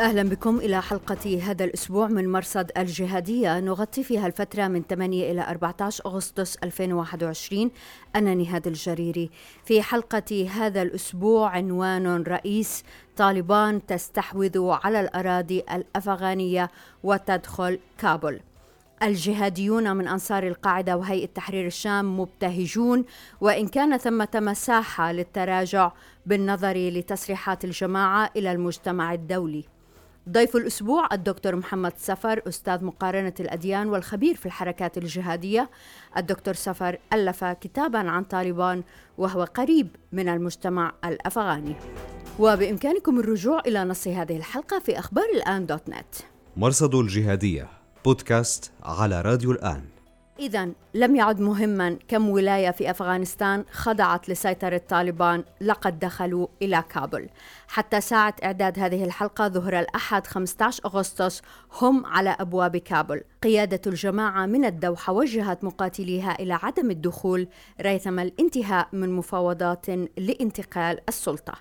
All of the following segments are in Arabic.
أهلا بكم إلى حلقة هذا الأسبوع من مرصد الجهادية. نغطي فيها الفترة من 8 إلى 14 أغسطس 2021 أنا نهاد الجريري. في حلقة هذا الأسبوع عنوان رئيس طالبان تستحوذ على الأراضي الأفغانية وتدخل كابول. الجهاديون من أنصار القاعدة وهيئة تحرير الشام مبتهجون وإن كان ثمة مساحة للتراجع بالنظر لتصريحات الجماعة إلى المجتمع الدولي. ضيف الأسبوع الدكتور محمد سفر أستاذ مقارنة الأديان والخبير في الحركات الجهادية. الدكتور سفر ألف كتابا عن طالبان وهو قريب من المجتمع الأفغاني. وبإمكانكم الرجوع إلى نص هذه الحلقة في أخبار الآن دوت نت. مرصد الجهادية بودكاست على راديو الآن. إذا لم يعد مهما كم ولاية في أفغانستان خضعت لسيطرة طالبان لقد دخلوا إلى كابل. حتى ساعة إعداد هذه الحلقة ظهر الأحد 15 أغسطس هم على أبواب كابل. قيادة الجماعة من الدوحة وجهت مقاتليها إلى عدم الدخول ريثما الانتهاء من مفاوضات لانتقال السلطة.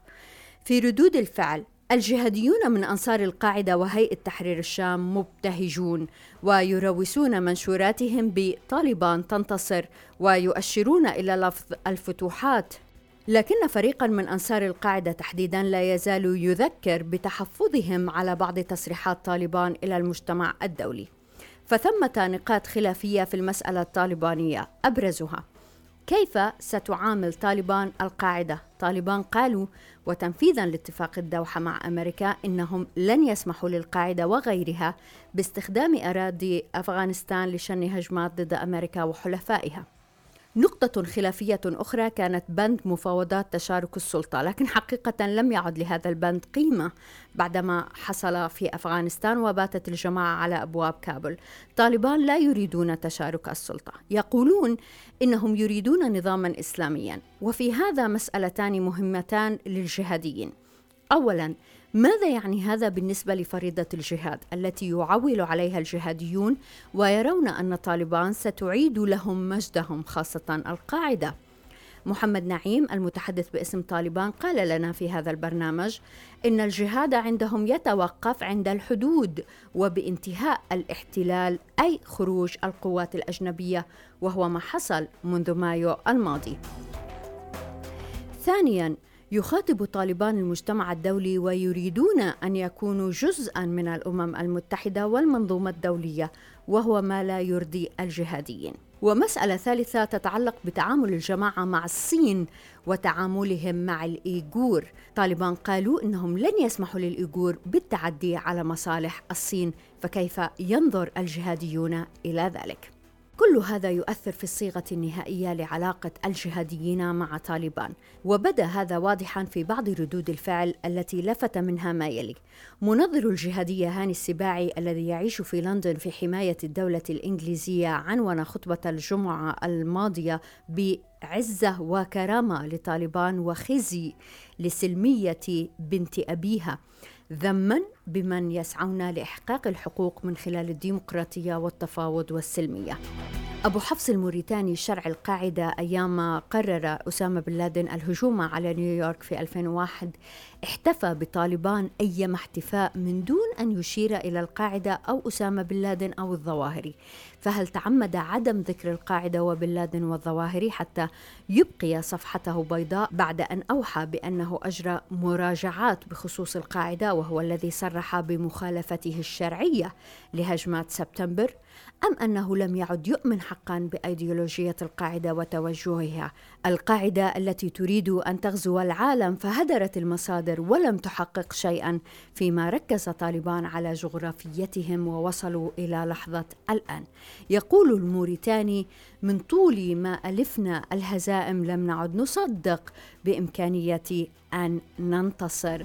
في ردود الفعل الجهاديون من أنصار القاعدة وهيئة تحرير الشام مبتهجون ويروسون منشوراتهم بطالبان تنتصر ويؤشرون إلى لفظ الفتوحات. لكن فريقا من أنصار القاعدة تحديدا لا يزال يذكر بتحفظهم على بعض تصريحات طالبان إلى المجتمع الدولي. فثمة نقاط خلافية في المسألة الطالبانية أبرزها. كيف ستعامل طالبان القاعدة؟ طالبان قالوا وتنفيذا لاتفاق الدوحة مع أمريكا إنهم لن يسمحوا للقاعدة وغيرها باستخدام أراضي أفغانستان لشن هجمات ضد أمريكا وحلفائها نقطة خلافية أخرى كانت بند مفاوضات تشارك السلطة، لكن حقيقة لم يعد لهذا البند قيمة بعدما حصل في أفغانستان وباتت الجماعة على أبواب كابل. طالبان لا يريدون تشارك السلطة، يقولون إنهم يريدون نظاما إسلاميا، وفي هذا مسألتان مهمتان للجهاديين. أولا ماذا يعني هذا بالنسبة لفريضة الجهاد التي يعول عليها الجهاديون ويرون أن طالبان ستعيد لهم مجدهم خاصة القاعدة؟ محمد نعيم المتحدث باسم طالبان قال لنا في هذا البرنامج إن الجهاد عندهم يتوقف عند الحدود وبانتهاء الاحتلال أي خروج القوات الأجنبية وهو ما حصل منذ مايو الماضي. ثانيا يخاطب طالبان المجتمع الدولي ويريدون أن يكونوا جزءا من الأمم المتحدة والمنظومة الدولية وهو ما لا يرضي الجهاديين. ومسألة ثالثة تتعلق بتعامل الجماعة مع الصين وتعاملهم مع الإيغور، طالبان قالوا إنهم لن يسمحوا للإيغور بالتعدي على مصالح الصين، فكيف ينظر الجهاديون إلى ذلك؟ كل هذا يؤثر في الصيغة النهائية لعلاقة الجهاديين مع طالبان. وبدأ هذا واضحا في بعض ردود الفعل التي لفت منها ما يلي. منظر الجهادية هاني السباعي الذي يعيش في لندن في حماية الدولة الإنجليزية عنون خطبة الجمعة الماضية بعزة وكرامة لطالبان وخزي لسلمية بنت أبيها. ذما بمن يسعون لإحقاق الحقوق من خلال الديمقراطية والتفاوض والسلمية. أبو حفص الموريتاني شرع القاعدة أيام قرر أسامة بن لادن الهجوم على نيويورك في 2001 احتفى بطالبان أيما احتفاء من دون أن يشير إلى القاعدة أو أسامة بن لادن أو الظواهري فهل تعمد عدم ذكر القاعدة وبن لادن والظواهري حتى يبقي صفحته بيضاء بعد أن أوحى بأنه أجرى مراجعات بخصوص القاعدة وهو الذي صرح بمخالفته الشرعية لهجمات سبتمبر؟ أم أنه لم يعد يؤمن حقا بأيديولوجية القاعدة وتوجهها القاعدة التي تريد أن تغزو العالم فهدرت المصادر ولم تحقق شيئا فيما ركز طالبان على جغرافيتهم ووصلوا إلى لحظة الآن يقول الموريتاني من طول ما ألفنا الهزائم لم نعد نصدق بإمكانية أن ننتصر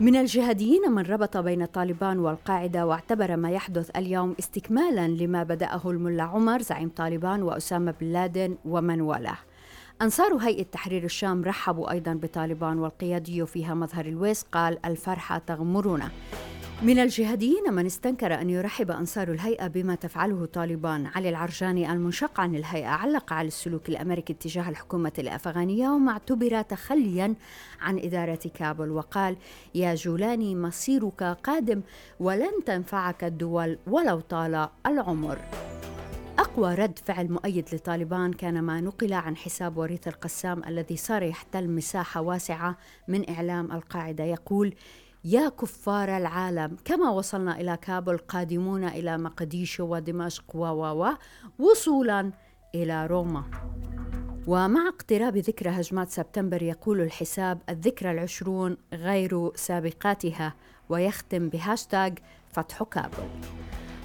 من الجهاديين من ربط بين طالبان والقاعدة واعتبر ما يحدث اليوم استكمالا لما بدأه الملا عمر زعيم طالبان وأسامة بن لادن ومن والاه. أنصار هيئة تحرير الشام رحبوا أيضا بطالبان والقيادي فيها مظهر الويس قال الفرحة تغمرنا. من الجهاديين من استنكر أن يرحب أنصار الهيئة بما تفعله طالبان. علي العرجاني المنشق عن الهيئة علق على السلوك الأمريكي تجاه الحكومة الأفغانية وما اعتبر تخليا عن إدارة كابل وقال يا جولاني مصيرك قادم ولن تنفعك الدول ولو طال العمر. أقوى رد فعل مؤيد لطالبان كان ما نقل عن حساب وريث القسام الذي صار يحتل مساحة واسعة من إعلام القاعدة. يقول يا كفار العالم كما وصلنا إلى كابل قادمون إلى مقديشو ودمشق و وصولا إلى روما. ومع اقتراب ذكرى هجمات سبتمبر يقول الحساب الذكرى العشرون غير سابقاتها ويختم بهاشتاغ فتح كابل.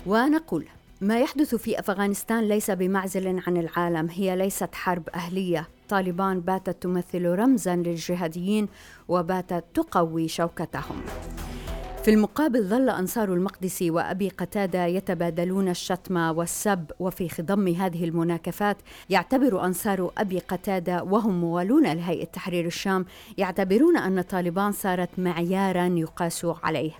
ونقول ما يحدث في أفغانستان ليس بمعزل عن العالم هي ليست حرب أهلية. طالبان باتت تمثل رمزا للجهاديين وباتت تقوي شوكتهم. في المقابل ظل أنصار المقدسي وأبي قتادة يتبادلون الشتم والسب وفي خضم هذه المناكفات يعتبر أنصار أبي قتادة وهم موالون لهيئة تحرير الشام يعتبرون أن طالبان صارت معيارا يقاس عليه.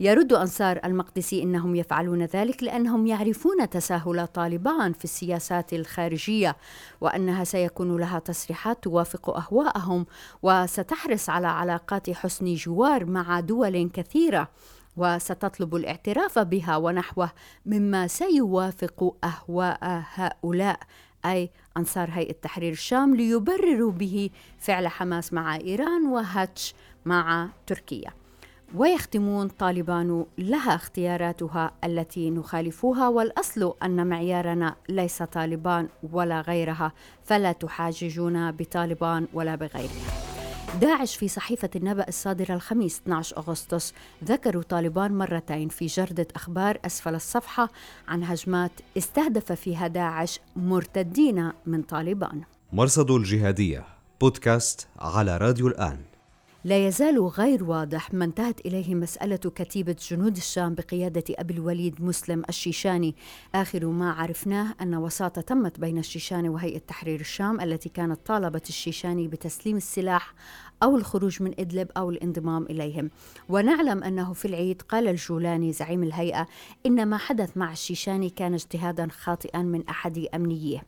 يرد أنصار المقدسي أنهم يفعلون ذلك لأنهم يعرفون تساهل طالبان في السياسات الخارجية وأنها سيكون لها تصريحات توافق أهواءهم وستحرص على علاقات حسن جوار مع دول كثيرة وستطلب الاعتراف بها ونحوه مما سيوافق أهواء هؤلاء. أي أنصار هيئة تحرير الشام ليبرروا به فعل حماس مع إيران وهاتش مع تركيا. ويختمون طالبان لها اختياراتها التي نخالفها والأصل أن معيارنا ليس طالبان ولا غيرها فلا تحاججونا بطالبان ولا بغيرها. داعش في صحيفة النبأ الصادرة الخميس 12 أغسطس ذكروا طالبان مرتين في جردة أخبار أسفل الصفحة عن هجمات استهدف فيها داعش مرتدين من طالبان مرصد الجهادية بودكاست على راديو الآن لا يزال غير واضح ما انتهت إليه مسألة كتيبة جنود الشام بقيادة أبي الوليد مسلم الشيشاني. آخر ما عرفناه أن وساطة تمت بين الشيشاني وهيئة تحرير الشام التي كانت طالبت الشيشاني بتسليم السلاح أو الخروج من إدلب أو الانضمام إليهم. ونعلم أنه في العيد قال الجولاني زعيم الهيئة إن ما حدث مع الشيشاني كان اجتهادا خاطئا من أحد أمنيه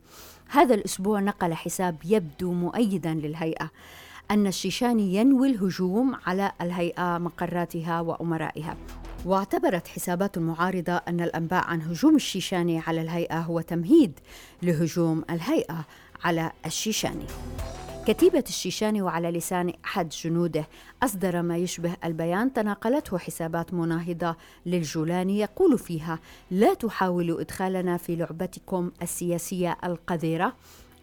هذا الأسبوع نقل حساب يبدو مؤيدا للهيئة. أن الشيشاني ينوي الهجوم على الهيئة مقراتها وأمرائها. واعتبرت حسابات المعارضة أن الأنباء عن هجوم الشيشاني على الهيئة هو تمهيد لهجوم الهيئة على الشيشاني كتيبة الشيشاني وعلى لسان أحد جنوده أصدر ما يشبه البيان تناقلته حسابات مناهضة للجولاني يقول فيها لا تحاولوا إدخالنا في لعبتكم السياسية القذرة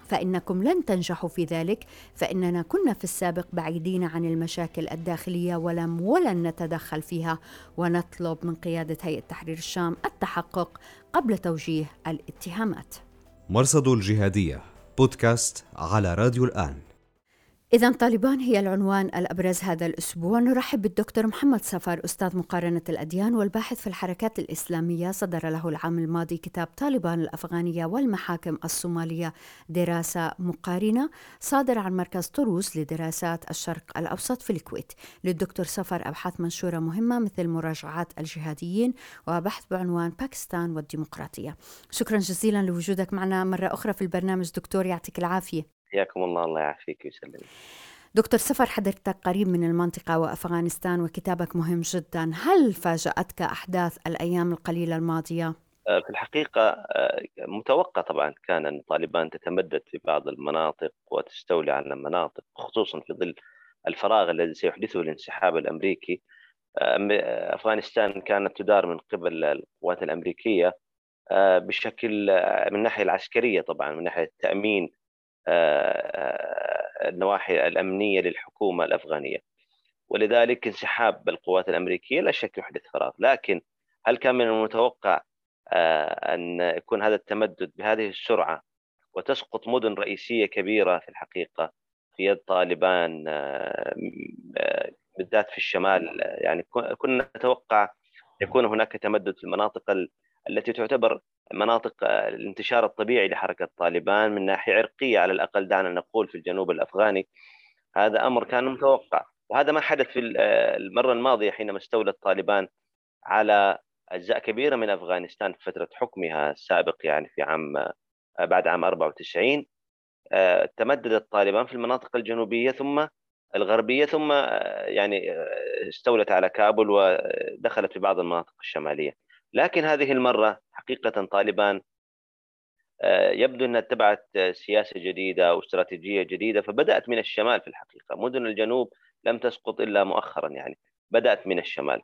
فإنكم لن تنجحوا في ذلك فإننا كنا في السابق بعيدين عن المشاكل الداخلية ولم ولن نتدخل فيها ونطلب من قيادة هيئة تحرير الشام التحقق قبل توجيه الاتهامات. مرصد الجهادية بودكاست على راديو الآن. إذا طالبان هي العنوان الأبرز هذا الأسبوع. نرحب بالدكتور محمد سفر أستاذ مقارنة الأديان والباحث في الحركات الإسلامية. صدر له العام الماضي كتاب طالبان الأفغانية والمحاكم الصومالية دراسة مقارنة صادر عن مركز طروس لدراسات الشرق الأوسط في الكويت. للدكتور سفر أبحاث منشورة مهمة مثل مراجعات الجهاديين وبحث بعنوان باكستان والديمقراطية. شكرا جزيلا لوجودك معنا مرة أخرى في البرنامج. دكتور يعطيك العافية. حياكم الله الله يعافيك ويسلمك. دكتور سفر حضرتك قريب من المنطقة وأفغانستان وكتابك مهم جدا. هل فاجأتك أحداث الأيام القليلة الماضية؟ آه، في الحقيقة آه، متوقع طبعا كان أن طالبان تتمدد في بعض المناطق وتستولي على المناطق خصوصا في ظل الفراغ الذي سيحدثه الانسحاب الأمريكي. آه، أفغانستان كانت تدار من قبل القوات الأمريكية بشكل من الناحية العسكرية طبعا من ناحية التأمين النواحي الأمنية للحكومة الأفغانية. ولذلك انسحاب القوات الأمريكية لا شك يحدث فراغ لكن هل كان من المتوقع آه، أن يكون هذا التمدد بهذه السرعة وتسقط مدن رئيسية كبيرة في الحقيقة في يد طالبان آه، بالذات في الشمال؟ يعني كنا نتوقع يكون هناك تمدد في المناطق التي تعتبر مناطق الانتشار الطبيعي لحركة طالبان من ناحية عرقية على الأقل دعنا نقول في الجنوب الأفغاني. هذا أمر كان متوقع. وهذا ما حدث في المرة الماضية حينما استولت طالبان على أجزاء كبيرة من أفغانستان في فترة حكمها السابق يعني في عام بعد عام 94 آه، تمددت طالبان في المناطق الجنوبية ثم الغربية ثم آه، يعني آه، استولت على كابول ودخلت في بعض المناطق الشمالية. لكن هذه المرة حقيقة طالبان يبدو أنها اتبعت سياسة جديدة أو استراتيجية جديدة فبدأت من الشمال في الحقيقة. مدن الجنوب لم تسقط إلا مؤخرا يعني بدأت من الشمال.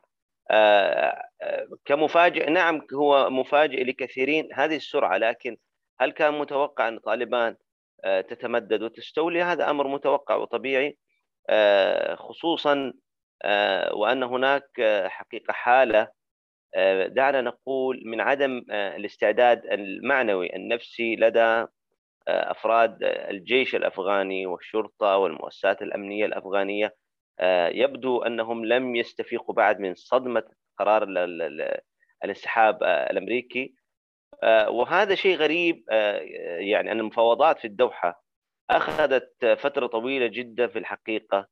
كمفاجئ نعم هو مفاجئ لكثيرين هذه السرعة لكن هل كان متوقع أن طالبان آه، تتمدد وتستولي؟ هذا أمر متوقع وطبيعي آه، خصوصا آه، وأن هناك حقيقة حالة دعنا نقول من عدم الاستعداد المعنوي النفسي لدى أفراد الجيش الأفغاني والشرطة والمؤسسات الأمنية الأفغانية. يبدو أنهم لم يستفيقوا بعد من صدمة قرار الانسحاب الأمريكي. آه، وهذا شيء غريب آه، يعني أن المفاوضات في الدوحة أخذت فترة طويلة جدا في الحقيقة.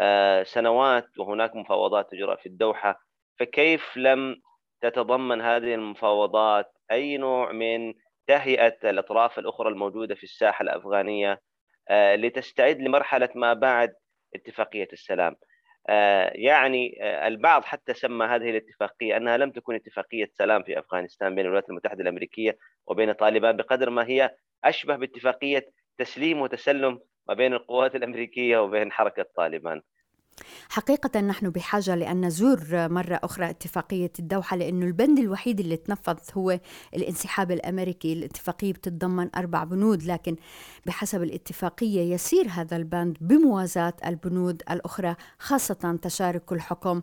آه، سنوات وهناك مفاوضات تجرى في الدوحة. فكيف لم تتضمن هذه المفاوضات أي نوع من تهيئة الأطراف الأخرى الموجودة في الساحة الأفغانية لتستعد لمرحلة ما بعد اتفاقية السلام. آه، يعني آه، البعض حتى سمى هذه الاتفاقية أنها لم تكن اتفاقية سلام في أفغانستان بين الولايات المتحدة الأمريكية وبين طالبان بقدر ما هي أشبه باتفاقية تسليم وتسلم ما بين القوات الأمريكية وبين حركة طالبان. حقيقة نحن بحاجة لأن نزور مرة أخرى اتفاقية الدوحة لأنه البند الوحيد اللي تنفذ هو الانسحاب الأمريكي. الاتفاقية بتتضمن أربع بنود لكن بحسب الاتفاقية يسير هذا البند بموازاة البنود الأخرى خاصة تشارك الحكم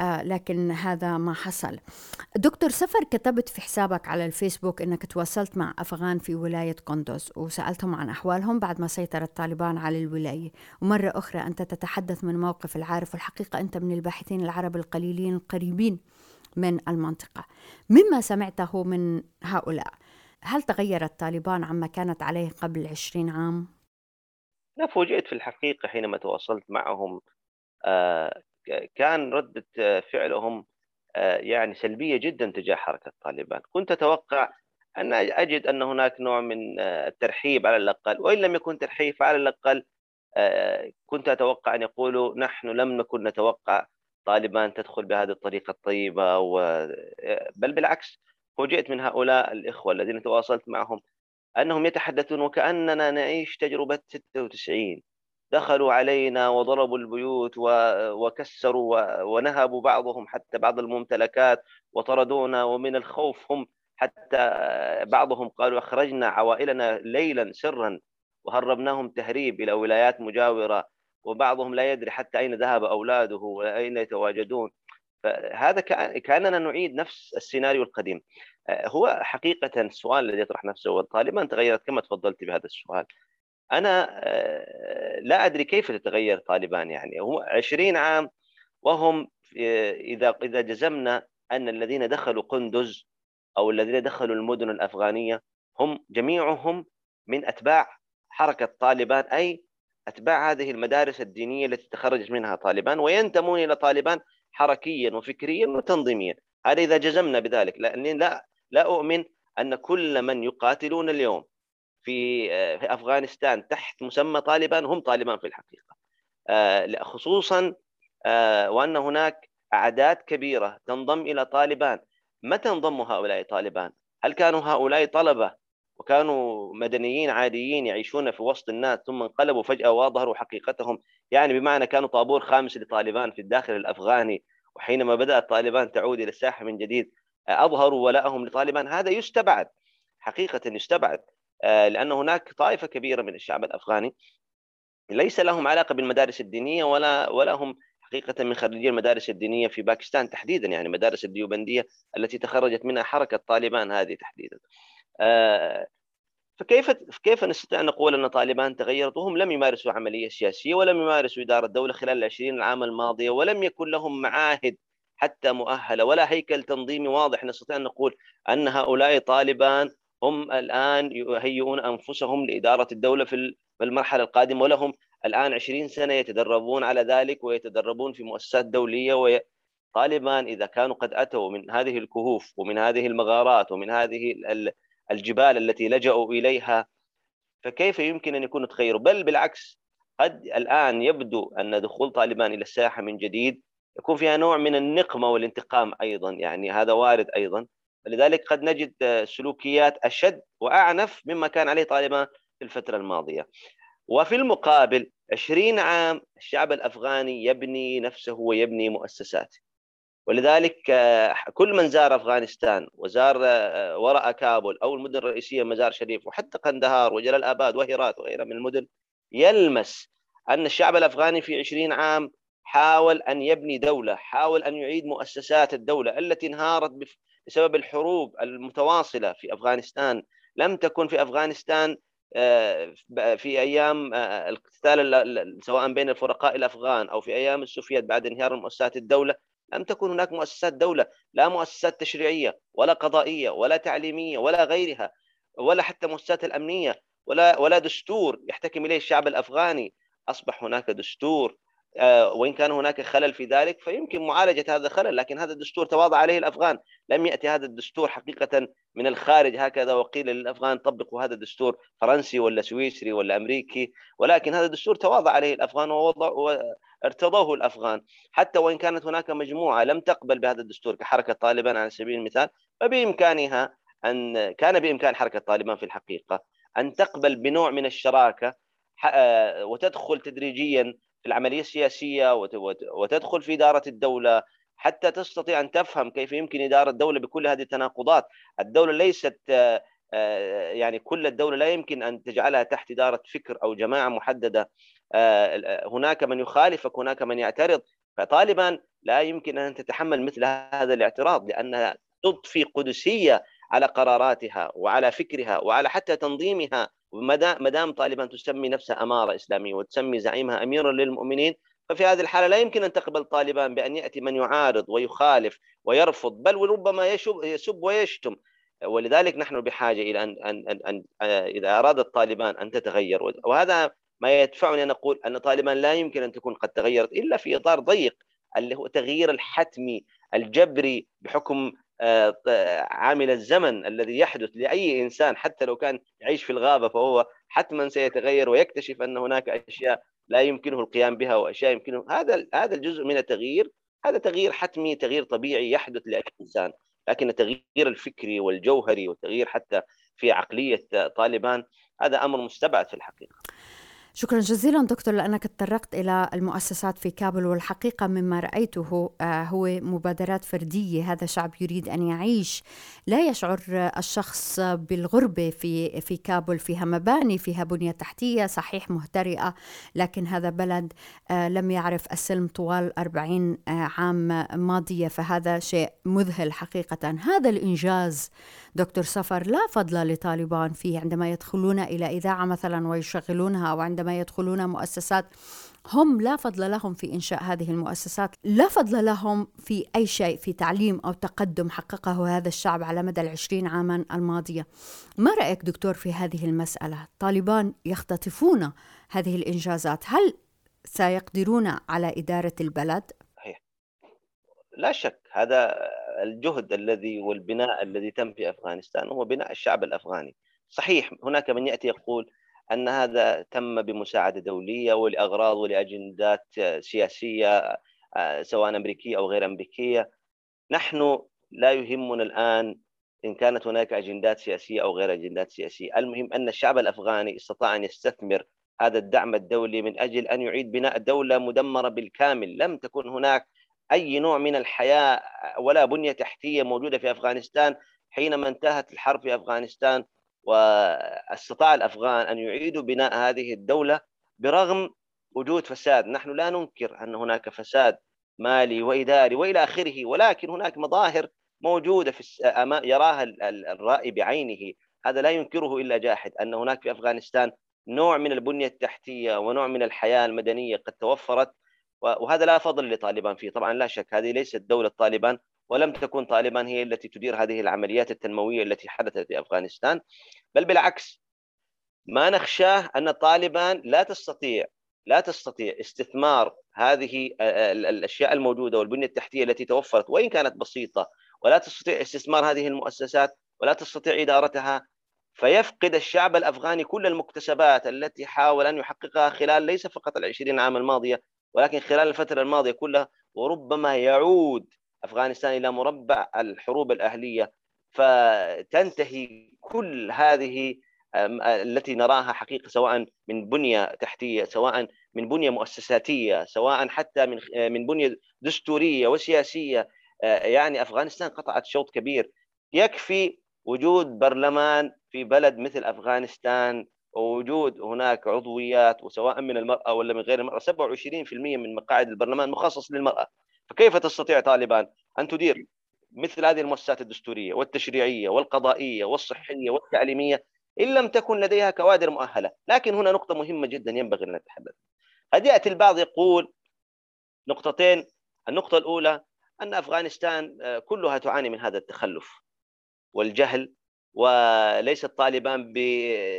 آه لكن هذا ما حصل. دكتور سفر كتبت في حسابك على الفيسبوك إنك تواصلت مع أفغان في ولاية قندوز وسألتهم عن أحوالهم بعد ما سيطر الطالبان على الولاية. ومرة أخرى أنت تتحدث من موقف العارف والحقيقة أنت من الباحثين العرب القليلين القريبين من المنطقة. مما سمعته من هؤلاء هل تغير الطالبان عما كانت عليه قبل عشرين عام؟ لا فوجئت في الحقيقة حينما تواصلت معهم آه كان ردة فعلهم آه، يعني سلبية جدا تجاه حركة طالبان كنت أتوقع أن أجد أن هناك نوع من آه، الترحيب على الأقل. وإن لم يكن ترحيب فعلى الأقل آه، كنت أتوقع أن يقولوا نحن لم نكن نتوقع طالبان تدخل بهذه الطريقة الطيبة و... بل بالعكس فوجئت من هؤلاء الإخوة الذين تواصلت معهم أنهم يتحدثون وكأننا نعيش تجربة 96 دخلوا علينا وضربوا البيوت وكسروا ونهبوا بعضهم حتى بعض الممتلكات وطردونا ومن الخوف هم حتى بعضهم قالوا أخرجنا عوائلنا ليلا سرا وهربناهم تهريب إلى ولايات مجاورة وبعضهم لا يدري حتى أين ذهب أولاده وأين يتواجدون. فهذا كأننا نعيد نفس السيناريو القديم. هو حقيقة السؤال الذي يطرح نفسه والطالبان تغيرت كما تفضلت بهذا السؤال. أنا آه، لا أدري كيف تتغير طالبان يعني. هم 20 عام وهم إذا إذا جزمنا أن الذين دخلوا قندز أو الذين دخلوا المدن الأفغانية هم جميعهم من أتباع حركة طالبان أي أتباع هذه المدارس الدينية التي تخرجت منها طالبان وينتمون إلى طالبان حركيا وفكريا وتنظيميا. هذا إذا جزمنا بذلك لأني لا لا أؤمن أن كل من يقاتلون اليوم في آه، في أفغانستان تحت مسمى طالبان هم طالبان في الحقيقة. آه، خصوصا آه، وأن هناك أعداد كبيرة تنضم إلى طالبان. متى انضموا هؤلاء طالبان؟ هل كانوا هؤلاء طلبة وكانوا مدنيين عاديين يعيشون في وسط الناس ثم انقلبوا فجأة وأظهروا حقيقتهم؟ يعني بمعنى كانوا طابور خامس لطالبان في الداخل الأفغاني وحينما بدأت طالبان تعود إلى الساحة من جديد أظهروا ولائهم لطالبان. هذا يستبعد حقيقة يستبعد. لأن هناك طائفة كبيرة من الشعب الأفغاني ليس لهم علاقة بالمدارس الدينية ولا ولا هم حقيقة من خريجي المدارس الدينية في باكستان تحديدا يعني مدارس الديوبندية التي تخرجت منها حركة طالبان هذه تحديدا. آه، فكيف كيف نستطيع أن نقول أن طالبان تغيرت وهم لم يمارسوا عملية سياسية ولم يمارسوا إدارة الدولة خلال العشرين العام الماضية ولم يكن لهم معاهد حتى مؤهلة ولا هيكل تنظيمي واضح. نستطيع أن نقول أن هؤلاء طالبان هم الآن يهيئون أنفسهم لإدارة الدولة في المرحلة القادمة ولهم الآن 20 سنة يتدربون على ذلك ويتدربون في مؤسسات دولية وي... طالبان إذا كانوا قد أتوا من هذه الكهوف ومن هذه المغارات ومن هذه الجبال التي لجأوا إليها فكيف يمكن أن يكونوا تغيروا؟ بل بالعكس قد الآن يبدو أن دخول طالبان إلى الساحة من جديد يكون فيها نوع من النقمة والانتقام أيضا يعني هذا وارد أيضا. لذلك قد نجد سلوكيات أشد وأعنف مما كان عليه طالبان في الفترة الماضية. وفي المقابل 20 عام الشعب الأفغاني يبني نفسه ويبني مؤسساته. ولذلك آه، كل من زار أفغانستان وزار آه، وراء كابول أو المدن الرئيسية مزار شريف وحتى قندهار وجلال آباد وهرات وغيرها من المدن يلمس أن الشعب الأفغاني في 20 عام حاول أن يبني دولة، حاول أن يعيد مؤسسات الدولة التي انهارت بسبب الحروب المتواصلة في أفغانستان، لم تكن في أفغانستان آه، في أيام الاقتتال سواء بين الفرقاء الأفغان أو في أيام السوفيات بعد انهيار مؤسسات الدولة لم تكن هناك مؤسسات دولة لا مؤسسات تشريعية ولا قضائية ولا تعليمية ولا غيرها ولا حتى مؤسسات الأمنية ولا ولا دستور يحتكم إليه الشعب الأفغاني. أصبح هناك دستور آه، وإن كان هناك خلل في ذلك فيمكن معالجة هذا الخلل لكن هذا الدستور تواضع عليه الأفغان. لم يأتي هذا الدستور حقيقة من الخارج هكذا وقيل للأفغان طبقوا هذا الدستور فرنسي ولا سويسري ولا أمريكي ولكن هذا الدستور تواضع عليه الأفغان ووضع ارتضوه الأفغان. حتى وإن كانت هناك مجموعة لم تقبل بهذا الدستور كحركة طالبان على سبيل المثال فبإمكانها ان كان بإمكان حركة طالبان في الحقيقة أن تقبل بنوع من الشراكة آه، وتدخل تدريجيا العملية السياسية وتدخل في إدارة الدولة حتى تستطيع أن تفهم كيف يمكن إدارة الدولة بكل هذه التناقضات، الدولة ليست آه، آه، يعني كل الدولة لا يمكن أن تجعلها تحت إدارة فكر أو جماعة محددة. آه، هناك من يخالفك هناك من يعترض. فطالبا لا يمكن أن تتحمل مثل هذا الاعتراض لأنها تضفي قدسية على قراراتها وعلى فكرها وعلى حتى تنظيمها ما دام طالبان تسمي نفسها أمارة إسلامية وتسمي زعيمها اميرا للمؤمنين ففي هذه الحالة لا يمكن أن تقبل طالبان بأن يأتي من يعارض ويخالف ويرفض بل وربما يسب ويشتم. ولذلك نحن بحاجة إلى ان ان ان, إذا اراد الطالبان أن تتغير وهذا ما يدفعني أن أقول أن طالبان لا يمكن أن تكون قد تغيرت إلا في إطار ضيق اللي هو تغيير الحتمي الجبري بحكم عامل الزمن الذي يحدث لأي إنسان حتى لو كان يعيش في الغابة فهو حتما سيتغير ويكتشف أن هناك أشياء لا يمكنه القيام بها وأشياء يمكنه. هذا هذا الجزء من التغيير. هذا تغيير حتمي تغيير طبيعي يحدث لأي إنسان لكن التغيير الفكري والجوهري والتغيير حتى في عقلية طالبان هذا أمر مستبعد في الحقيقة. شكرا جزيلا دكتور لأنك تطرقت إلى المؤسسات في كابل والحقيقة مما رأيته آه، هو مبادرات فردية. هذا شعب يريد أن يعيش. لا يشعر الشخص بالغربة في في كابل. فيها مباني فيها بنية تحتية صحيح مهترئة لكن هذا بلد آه، لم يعرف السلم طوال 40 آه، عام ماضية فهذا شيء مذهل حقيقة. هذا الإنجاز دكتور سفر لا فضل لطالبان فيه عندما يدخلون إلى إذاعة مثلا ويشغلونها أو عندما يدخلون مؤسسات. هم لا فضل لهم في إنشاء هذه المؤسسات لا فضل لهم في أي شيء في تعليم أو تقدم حققه هذا الشعب على مدى العشرين عاما الماضية. ما رأيك دكتور في هذه المسألة؟ طالبان يختطفون هذه الإنجازات. هل سيقدرون على إدارة البلد؟ لا شك هذا الجهد الذي والبناء الذي تم في أفغانستان هو بناء الشعب الأفغاني. صحيح هناك من يأتي يقول أن هذا تم بمساعدة دولية ولأغراض ولأجندات سياسية سواء أمريكية أو غير أمريكية. نحن لا يهمنا الآن إن كانت هناك أجندات سياسية أو غير أجندات سياسية، المهم أن الشعب الأفغاني استطاع أن يستثمر هذا الدعم الدولي من أجل أن يعيد بناء دولة مدمرة بالكامل، لم تكن هناك أي نوع من الحياة ولا بنية تحتية موجودة في أفغانستان حينما انتهت الحرب في أفغانستان واستطاع الأفغان أن يعيدوا بناء هذه الدولة برغم وجود فساد، نحن لا ننكر أن هناك فساد مالي وإداري وإلى آخره ولكن هناك مظاهر موجودة في يراها الرائي بعينه. هذا لا ينكره إلا جاحد أن هناك في أفغانستان نوع من البنية التحتية ونوع من الحياة المدنية قد توفرت وهذا لا فضل لطالبان فيه. طبعا لا شك هذه ليست دولة طالبان ولم تكن طالبان هي التي تدير هذه العمليات التنموية التي حدثت في أفغانستان. بل بالعكس ما نخشاه أن طالبان لا تستطيع لا تستطيع استثمار هذه الأشياء الموجودة والبنية التحتية التي توفرت وإن كانت بسيطة ولا تستطيع استثمار هذه المؤسسات ولا تستطيع إدارتها. فيفقد الشعب الأفغاني كل المكتسبات التي حاول أن يحققها خلال ليس فقط العشرين عام الماضية ولكن خلال الفترة الماضية كلها وربما يعود أفغانستان إلى مربع الحروب الأهلية. فتنتهي كل هذه التي نراها حقيقة سواء من بنية تحتية سواء من بنية مؤسساتية سواء حتى من من بنية دستورية وسياسية. يعني أفغانستان قطعت شوط كبير. يكفي وجود برلمان في بلد مثل أفغانستان. ووجود هناك عضويات وسواء من المرأة ولا من غير المرأة 27% من مقاعد البرلمان مخصص للمرأة. فكيف تستطيع طالبان أن تدير مثل هذه المؤسسات الدستورية والتشريعية والقضائية والصحية والتعليمية إن لم تكن لديها كوادر مؤهلة، لكن هنا نقطة مهمة جدا ينبغي أن نتحدث. قد يأتي البعض يقول نقطتين، النقطة الأولى أن أفغانستان آه، كلها تعاني من هذا التخلف والجهل وليس طالبان ب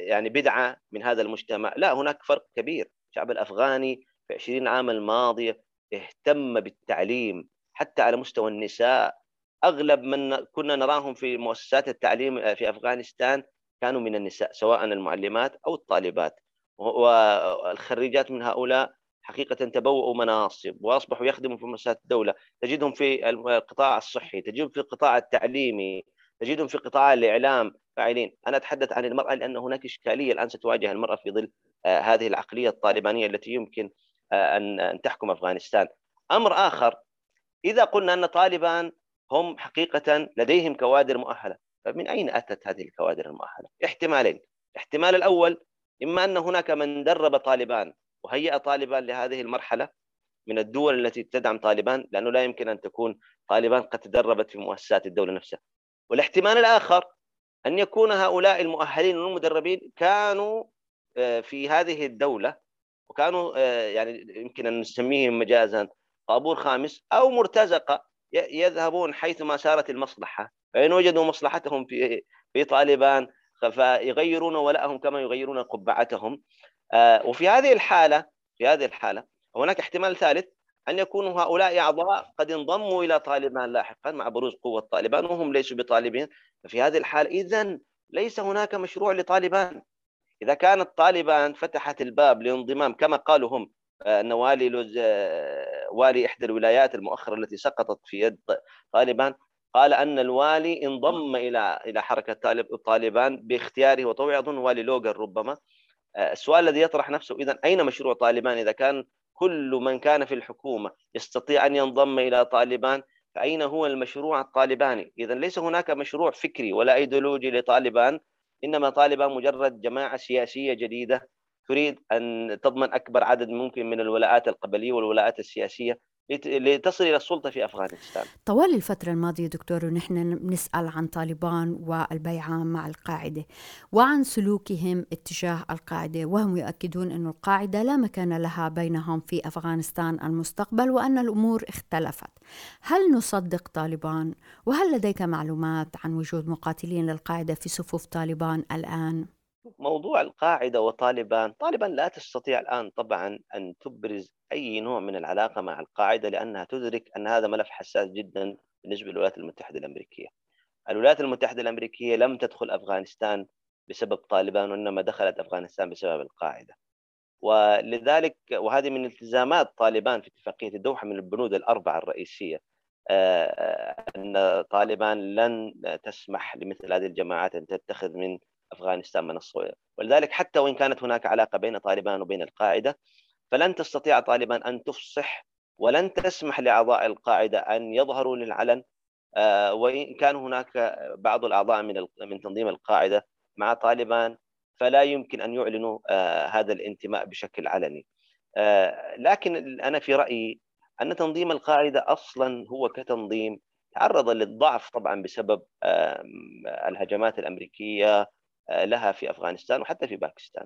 يعني بدعة من هذا المجتمع، لا هناك فرق كبير، الشعب الأفغاني في 20 عام الماضيه اهتم بالتعليم حتى على مستوى النساء. أغلب من كنا نراهم في مؤسسات التعليم في أفغانستان كانوا من النساء سواء المعلمات أو الطالبات. والخريجات من هؤلاء حقيقة تبوؤوا مناصب وأصبحوا يخدموا في مؤسسات الدولة. تجدهم في القطاع الصحي تجدهم في القطاع التعليمي. تجدهم في قطاع الإعلام فاعلين. أنا أتحدث عن المرأة لأن هناك إشكالية الآن ستواجه المرأة في ظل آه، هذه العقلية الطالبانية التي يمكن آه، أن تحكم أفغانستان. أمر آخر إذا قلنا أن طالبان هم حقيقة لديهم كوادر مؤهلة فمن أين أتت هذه الكوادر المؤهلة؟ احتمالين. الاحتمال الأول إما أن هناك من درب طالبان وهيأ طالبان لهذه المرحلة من الدول التي تدعم طالبان لأنه لا يمكن أن تكون طالبان قد تدربت في مؤسسات الدولة نفسها. والاحتمال الآخر أن يكون هؤلاء المؤهلين والمدربين كانوا آه، في هذه الدولة وكانوا آه، يعني يمكن أن نسميهم مجازا طابور خامس أو مرتزقة يذهبون حيثما سارت المصلحة فإن وجدوا مصلحتهم في في طالبان فيغيرون ولائهم كما يغيرون قبعتهم. آه، وفي هذه الحالة في هذه الحالة هناك احتمال ثالث أن يكونوا هؤلاء أعضاء قد انضموا إلى طالبان لاحقا مع بروز قوة طالبان وهم ليسوا بطالبين. ففي هذه الحالة إذا ليس هناك مشروع لطالبان. إذا كانت طالبان فتحت الباب لانضمام كما قالوا هم آه، أن والي لوز آه، والي إحدى الولايات المؤخرة التي سقطت في يد طالبان قال أن الوالي انضم إلى إلى حركة طالبان باختياره وطوعه اظن والي لوغر ربما. آه، السؤال الذي يطرح نفسه اذا أين مشروع طالبان إذا كان كل من كان في الحكومة يستطيع أن ينضم إلى طالبان فأين هو المشروع الطالباني؟ إذا ليس هناك مشروع فكري ولا إيديولوجي لطالبان إنما طالبان مجرد جماعة سياسية جديدة تريد أن تضمن أكبر عدد ممكن من الولاءات القبلية والولاءات السياسية لتصل إلى السلطة في أفغانستان طوال الفترة الماضية دكتور ونحن نسأل عن طالبان والبيعة مع القاعدة وعن سلوكهم اتجاه القاعدة وهم يؤكدون أن القاعدة لا مكان لها بينهم في أفغانستان المستقبل وأن الأمور اختلفت هل نصدق طالبان؟ وهل لديك معلومات عن وجود مقاتلين للقاعدة في صفوف طالبان الآن؟ موضوع القاعدة وطالبان طالبان لا تستطيع الآن طبعا أن تبرز أي نوع من العلاقة مع القاعدة لأنها تدرك أن هذا ملف حساس جدا بالنسبة للولايات المتحدة الأمريكية. الولايات المتحدة الأمريكية لم تدخل أفغانستان بسبب طالبان وإنما دخلت أفغانستان بسبب القاعدة. ولذلك وهذه من التزامات طالبان في اتفاقية الدوحة من البنود الأربعة الرئيسية آه، أن طالبان لن تسمح لمثل هذه الجماعات أن تتخذ من أفغانستان من الصوية ولذلك حتى وإن كانت هناك علاقة بين طالبان وبين القاعدة فلن تستطيع طالبان أن تفصح ولن تسمح لأعضاء القاعدة أن يظهروا للعلن آه، وإن كان هناك بعض الأعضاء من من تنظيم القاعدة مع طالبان فلا يمكن أن يعلنوا آه، هذا الانتماء بشكل علني. آه، لكن أنا في رأيي أن تنظيم القاعدة أصلا هو كتنظيم تعرض للضعف طبعا بسبب الهجمات الأمريكية لها في أفغانستان وحتى في باكستان.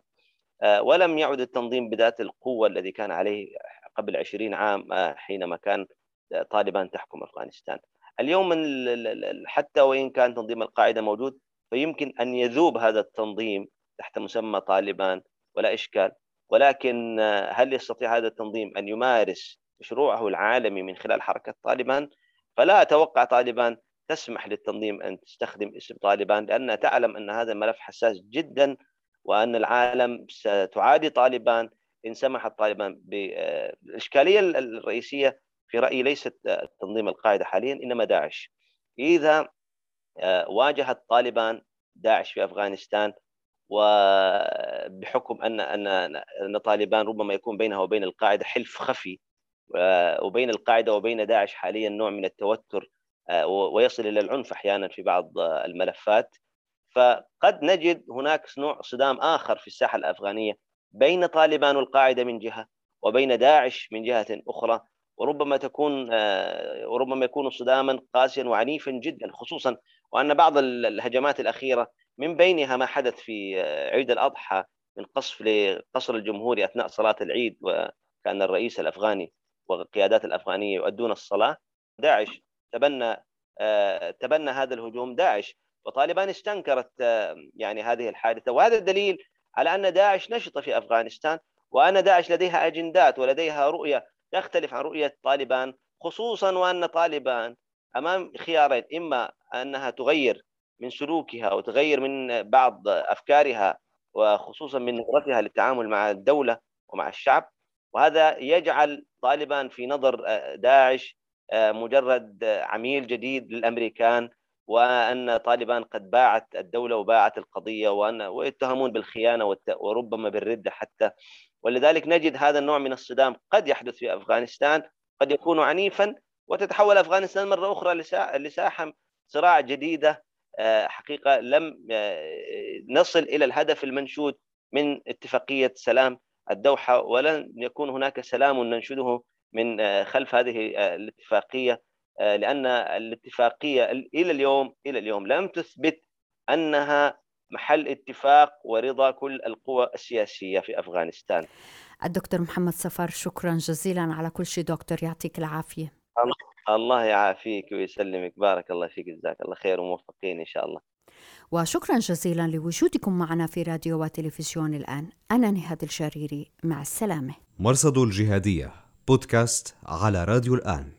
ولم يعد التنظيم بذات القوة الذي كان عليه قبل 20 عام حينما كان طالبان تحكم أفغانستان. اليوم حتى وإن كان تنظيم القاعدة موجود فيمكن أن يذوب هذا التنظيم تحت مسمى طالبان ولا إشكال. ولكن هل يستطيع هذا التنظيم أن يمارس مشروعه العالمي من خلال حركة طالبان؟ فلا أتوقع طالبان تسمح للتنظيم أن تستخدم اسم طالبان لانها تعلم أن هذا الملف حساس جدا وأن العالم ستعادي طالبان. إن سمحت طالبان بالاشكاليه الرئيسية في رأيي ليست تنظيم القاعدة حاليا إنما داعش. إذا آه، واجهت طالبان داعش في أفغانستان وبحكم أن أن أن طالبان ربما يكون بينها وبين القاعدة حلف خفي آه، وبين القاعدة وبين داعش حاليا نوع من التوتر آه، ويصل إلى العنف أحيانا في بعض الملفات. فقد نجد هناك نوع صدام آخر في الساحة الأفغانية بين طالبان والقاعده من جهة وبين داعش من جهة أخرى وربما تكون آه، وربما يكون صداما قاسيا وعنيفا جدا خصوصا وأن بعض الهجمات الأخيرة من بينها ما حدث في آه، عيد الأضحى من قصف لقصر الجمهوري أثناء صلاة العيد وكان الرئيس الأفغاني والقيادات الأفغانية يؤدون الصلاة. داعش تبنى آه، تبنى هذا الهجوم داعش. وطالبان استنكرت يعني هذه الحادثة. وهذا الدليل على أن داعش نشطه في أفغانستان وأن داعش لديها أجندات ولديها رؤية تختلف عن رؤية طالبان خصوصا وأن طالبان أمام خيارين إما أنها تغير من سلوكها وتغير من بعض أفكارها وخصوصا من نظرتها للتعامل مع الدولة ومع الشعب وهذا يجعل طالبان في نظر داعش مجرد عميل جديد للأمريكان وأن طالبان قد باعت الدولة وباعت القضية وأن ويتهمون بالخيانة وربما بالرده حتى. ولذلك نجد هذا النوع من الصدام قد يحدث في أفغانستان قد يكون عنيفا وتتحول أفغانستان مرة أخرى لساحة صراع جديدة آه، حقيقة لم آه، نصل إلى الهدف المنشود من اتفاقية سلام الدوحة ولن يكون هناك سلام ننشده من آه، خلف هذه الاتفاقية لأن الاتفاقية إلى اليوم إلى اليوم لم تثبت أنها محل اتفاق ورضا كل القوى السياسية في أفغانستان. الدكتور محمد سفر شكرا جزيلا على كل شيء دكتور يعطيك العافية. الله يعافيك ويسلمك بارك الله فيك جزاك الله خير وموفقين إن شاء الله. وشكرا جزيلا لوجودكم معنا في راديو وتلفزيون الآن. أنا نهاد الشريري مع السلامة. مرصد الجهادية بودكاست على راديو الآن.